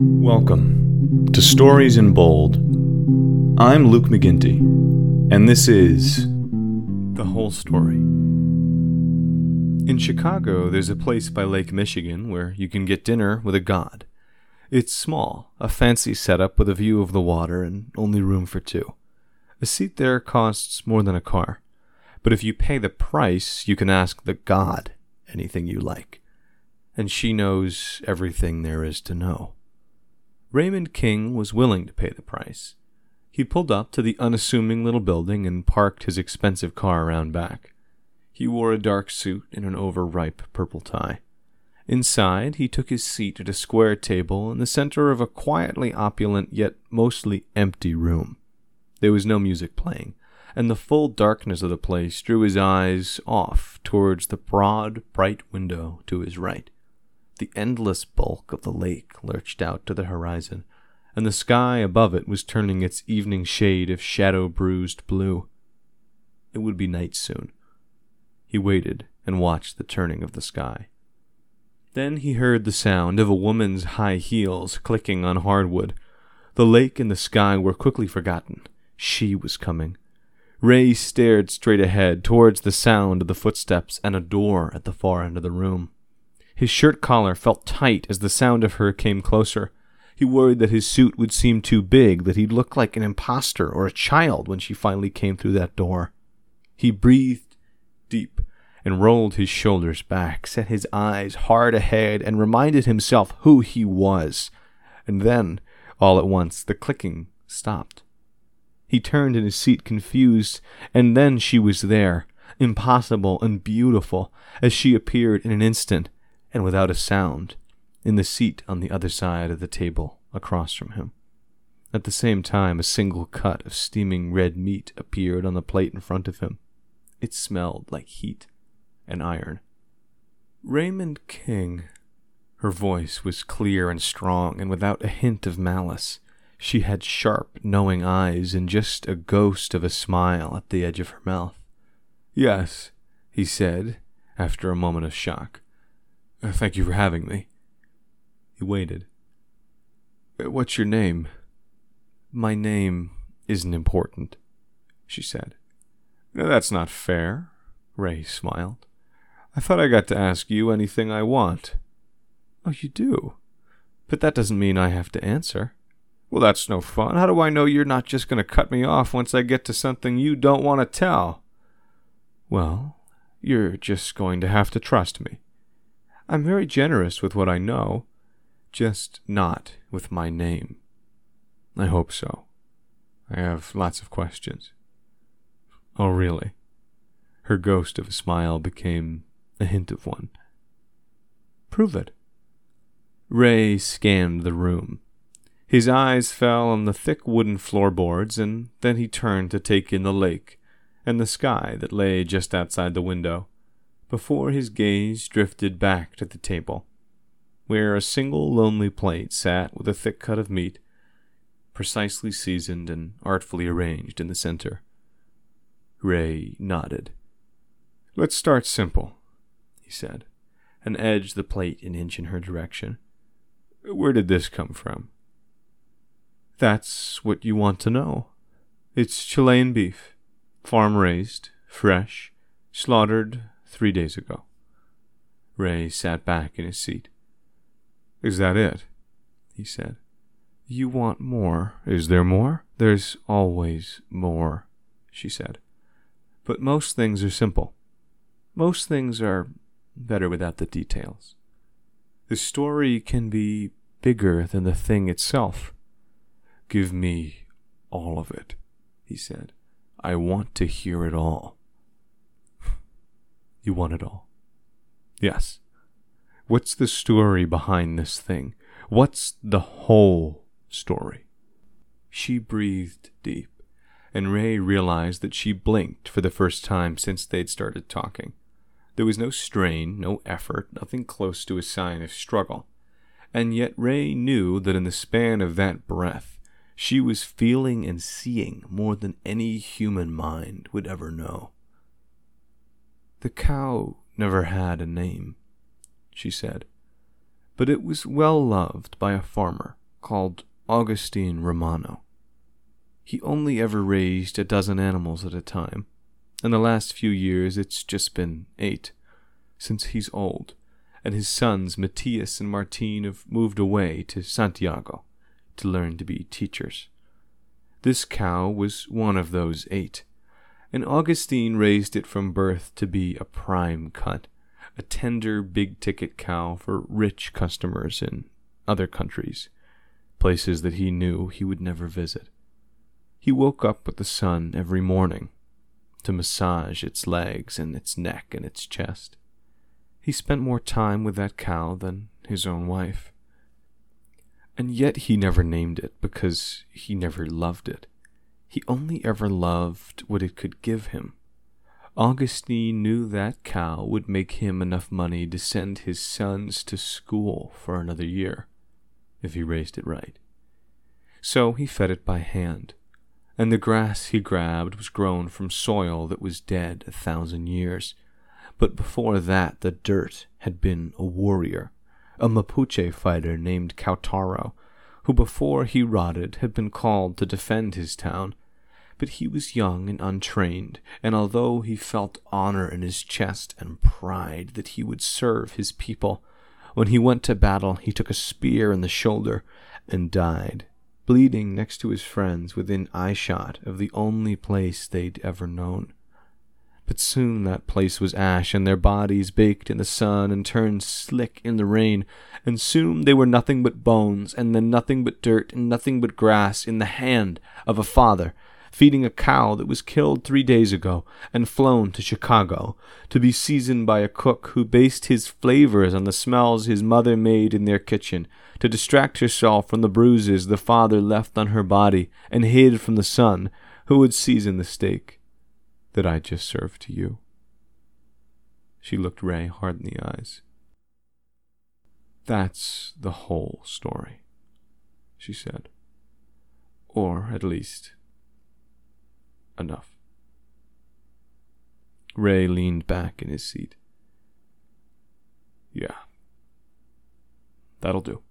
Welcome to Stories in Bold. I'm Luke McGinty, and this is The Whole Story. In Chicago, there's a place by Lake Michigan where you can get dinner with a god. It's small, a fancy setup with a view of the water and only room for two. A seat there costs more than a car, but if you pay the price, you can ask the god anything you like. And she knows everything there is to know. Raymond King was willing to pay the price. He pulled up to the unassuming little building and parked his expensive car around back. He wore a dark suit and an overripe purple tie. Inside, he took his seat at a square table in the center of a quietly opulent yet mostly empty room. There was no music playing, and the full darkness of the place drew his eyes off towards the broad, bright window to his right. The endless bulk of the lake lurched out to the horizon, and the sky above it was turning its evening shade of shadow bruised blue. It would be night soon. He waited and watched the turning of the sky. Then he heard the sound of a woman's high heels clicking on hardwood. The lake and the sky were quickly forgotten. She was coming. Ray stared straight ahead towards the sound of the footsteps and a door at the far end of the room. His shirt collar felt tight as the sound of her came closer. He worried that his suit would seem too big, that he'd look like an impostor or a child when she finally came through that door. He breathed deep and rolled his shoulders back, set his eyes hard ahead, and reminded himself who he was. And then, all at once, the clicking stopped. He turned in his seat confused, and then she was there, impossible and beautiful, as she appeared in an instant, and without a sound, in the seat on the other side of the table across from him. At the same time, a single cut of steaming red meat appeared on the plate in front of him. It smelled like heat and iron. Raymond King. Her voice was clear and strong and without a hint of malice. She had sharp, knowing eyes and just a ghost of a smile at the edge of her mouth. Yes, he said, after a moment of shock. Uh, thank you for having me. He waited. Uh, what's your name? My name isn't important, she said. That's not fair, Ray smiled. I thought I got to ask you anything I want. Oh, you do? But that doesn't mean I have to answer. Well, that's no fun. How do I know you're not just going to cut me off once I get to something you don't want to tell? Well, you're just going to have to trust me. I'm very generous with what I know, just not with my name. I hope so. I have lots of questions. Oh, really? Her ghost of a smile became a hint of one. Prove it. Ray scanned the room. His eyes fell on the thick wooden floorboards, and then he turned to take in the lake and the sky that lay just outside the window, before his gaze drifted back to the table, where a single lonely plate sat with a thick cut of meat, precisely seasoned and artfully arranged in the center. Ray nodded. Let's start simple, he said, and edged the plate an inch in her direction. Where did this come from? That's what you want to know. It's Chilean beef, farm raised, fresh, slaughtered three days ago. Ray sat back in his seat. Is that it? he said. You want more. Is there more? There's always more, she said. But most things are simple. Most things are better without the details. The story can be bigger than the thing itself. Give me all of it, he said. I want to hear it all. You want it all? Yes. What's the story behind this thing? What's the whole story? She breathed deep, and Ray realized that she blinked for the first time since they'd started talking. There was no strain, no effort, nothing close to a sign of struggle. And yet Ray knew that in the span of that breath, she was feeling and seeing more than any human mind would ever know. The cow never had a name, she said, but it was well loved by a farmer called Augustine Romano. He only ever raised a dozen animals at a time. In the last few years, it's just been eight, since he's old, and his sons, Matthias and Martin, have moved away to Santiago to learn to be teachers. This cow was one of those eight, and Augustine raised it from birth to be a prime cut, a tender, big ticket cow for rich customers in other countries, places that he knew he would never visit. He woke up with the sun every morning to massage its legs and its neck and its chest. He spent more time with that cow than his own wife. And yet he never named it because he never loved it. He only ever loved what it could give him. Augustine knew that cow would make him enough money to send his sons to school for another year, if he raised it right. So he fed it by hand, and the grass he grabbed was grown from soil that was dead a thousand years. But before that, the dirt had been a warrior, a Mapuche fighter named Lautaro, who before he rotted had been called to defend his town. But he was young and untrained, and although he felt honor in his chest and pride that he would serve his people, when he went to battle he took a spear in the shoulder and died, bleeding next to his friends within eyeshot of the only place they'd ever known. But soon that place was ash, and their bodies baked in the sun and turned slick in the rain, and soon they were nothing but bones, and then nothing but dirt, and nothing but grass in the hand of a father, feeding a cow that was killed three days ago and flown to Chicago, to be seasoned by a cook who based his flavors on the smells his mother made in their kitchen, to distract herself from the bruises the father left on her body and hid from the son who would season the steak that I just served to you. She looked Ray hard in the eyes. That's the whole story, she said. Or, at least, enough. Ray leaned back in his seat. Yeah. That'll do.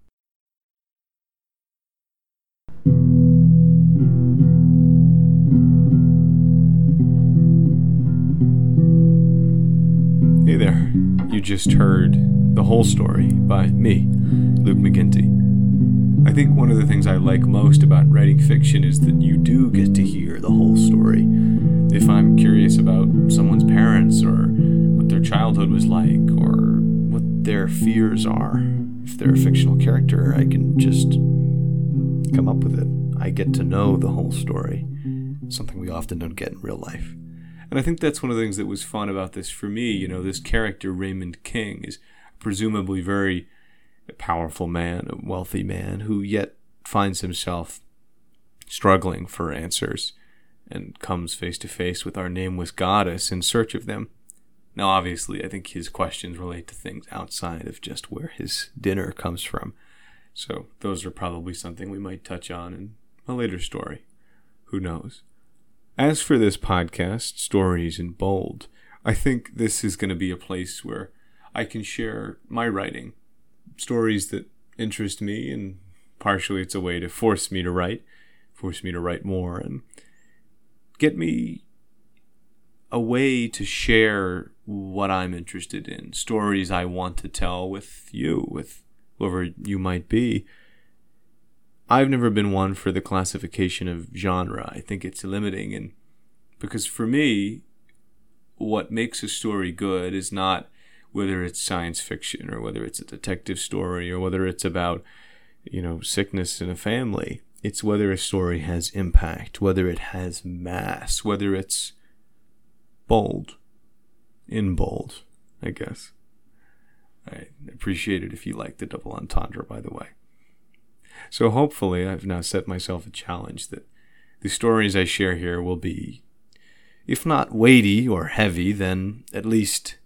You just heard the whole story by me, Luke McGinty. I think one of the things I like most about writing fiction is that you do get to hear the whole story. If I'm curious about someone's parents or what their childhood was like or what their fears are, if they're a fictional character, I can just come up with it. I get to know the whole story, something we often don't get in real life. And I think that's one of the things that was fun about this for me. You know, this character, Raymond King, is presumably very powerful man, a wealthy man, who yet finds himself struggling for answers and comes face to face with our nameless goddess in search of them. Now, obviously, I think his questions relate to things outside of just where his dinner comes from. So, those are probably something we might touch on in a later story. Who knows? As for this podcast, Stories in Bold, I think this is going to be a place where I can share my writing, stories that interest me, and partially it's a way to force me to write, force me to write more, and get me a way to share what I'm interested in, stories I want to tell with you, with whoever you might be. I've never been one for the classification of genre. I think it's limiting and because for me what makes a story good is not whether it's science fiction or whether it's a detective story or whether it's about you know sickness in a family. It's whether a story has impact, whether it has mass, whether it's bold, in bold, I guess. I appreciate it if you like the double entendre, by the way. So hopefully, I've now set myself a challenge that the stories I share here will be, if not weighty or heavy, then at least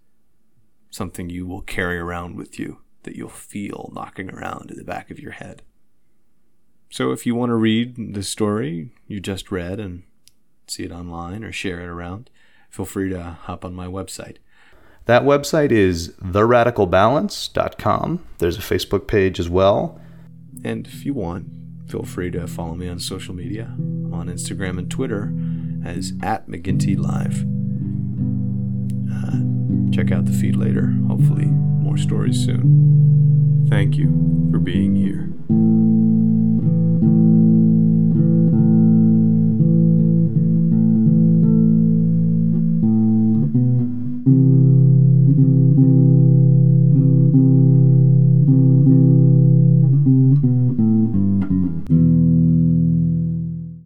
something you will carry around with you that you'll feel knocking around in the back of your head. So if you want to read the story you just read and see it online or share it around, feel free to hop on my website. That website is theradicalbalance.com. There's a Facebook page as well. And if you want, Feel free to follow me on social media. On Instagram and Twitter as at McGinty Live. Uh, check out the feed later. Hopefully, more stories soon. Thank you for being here.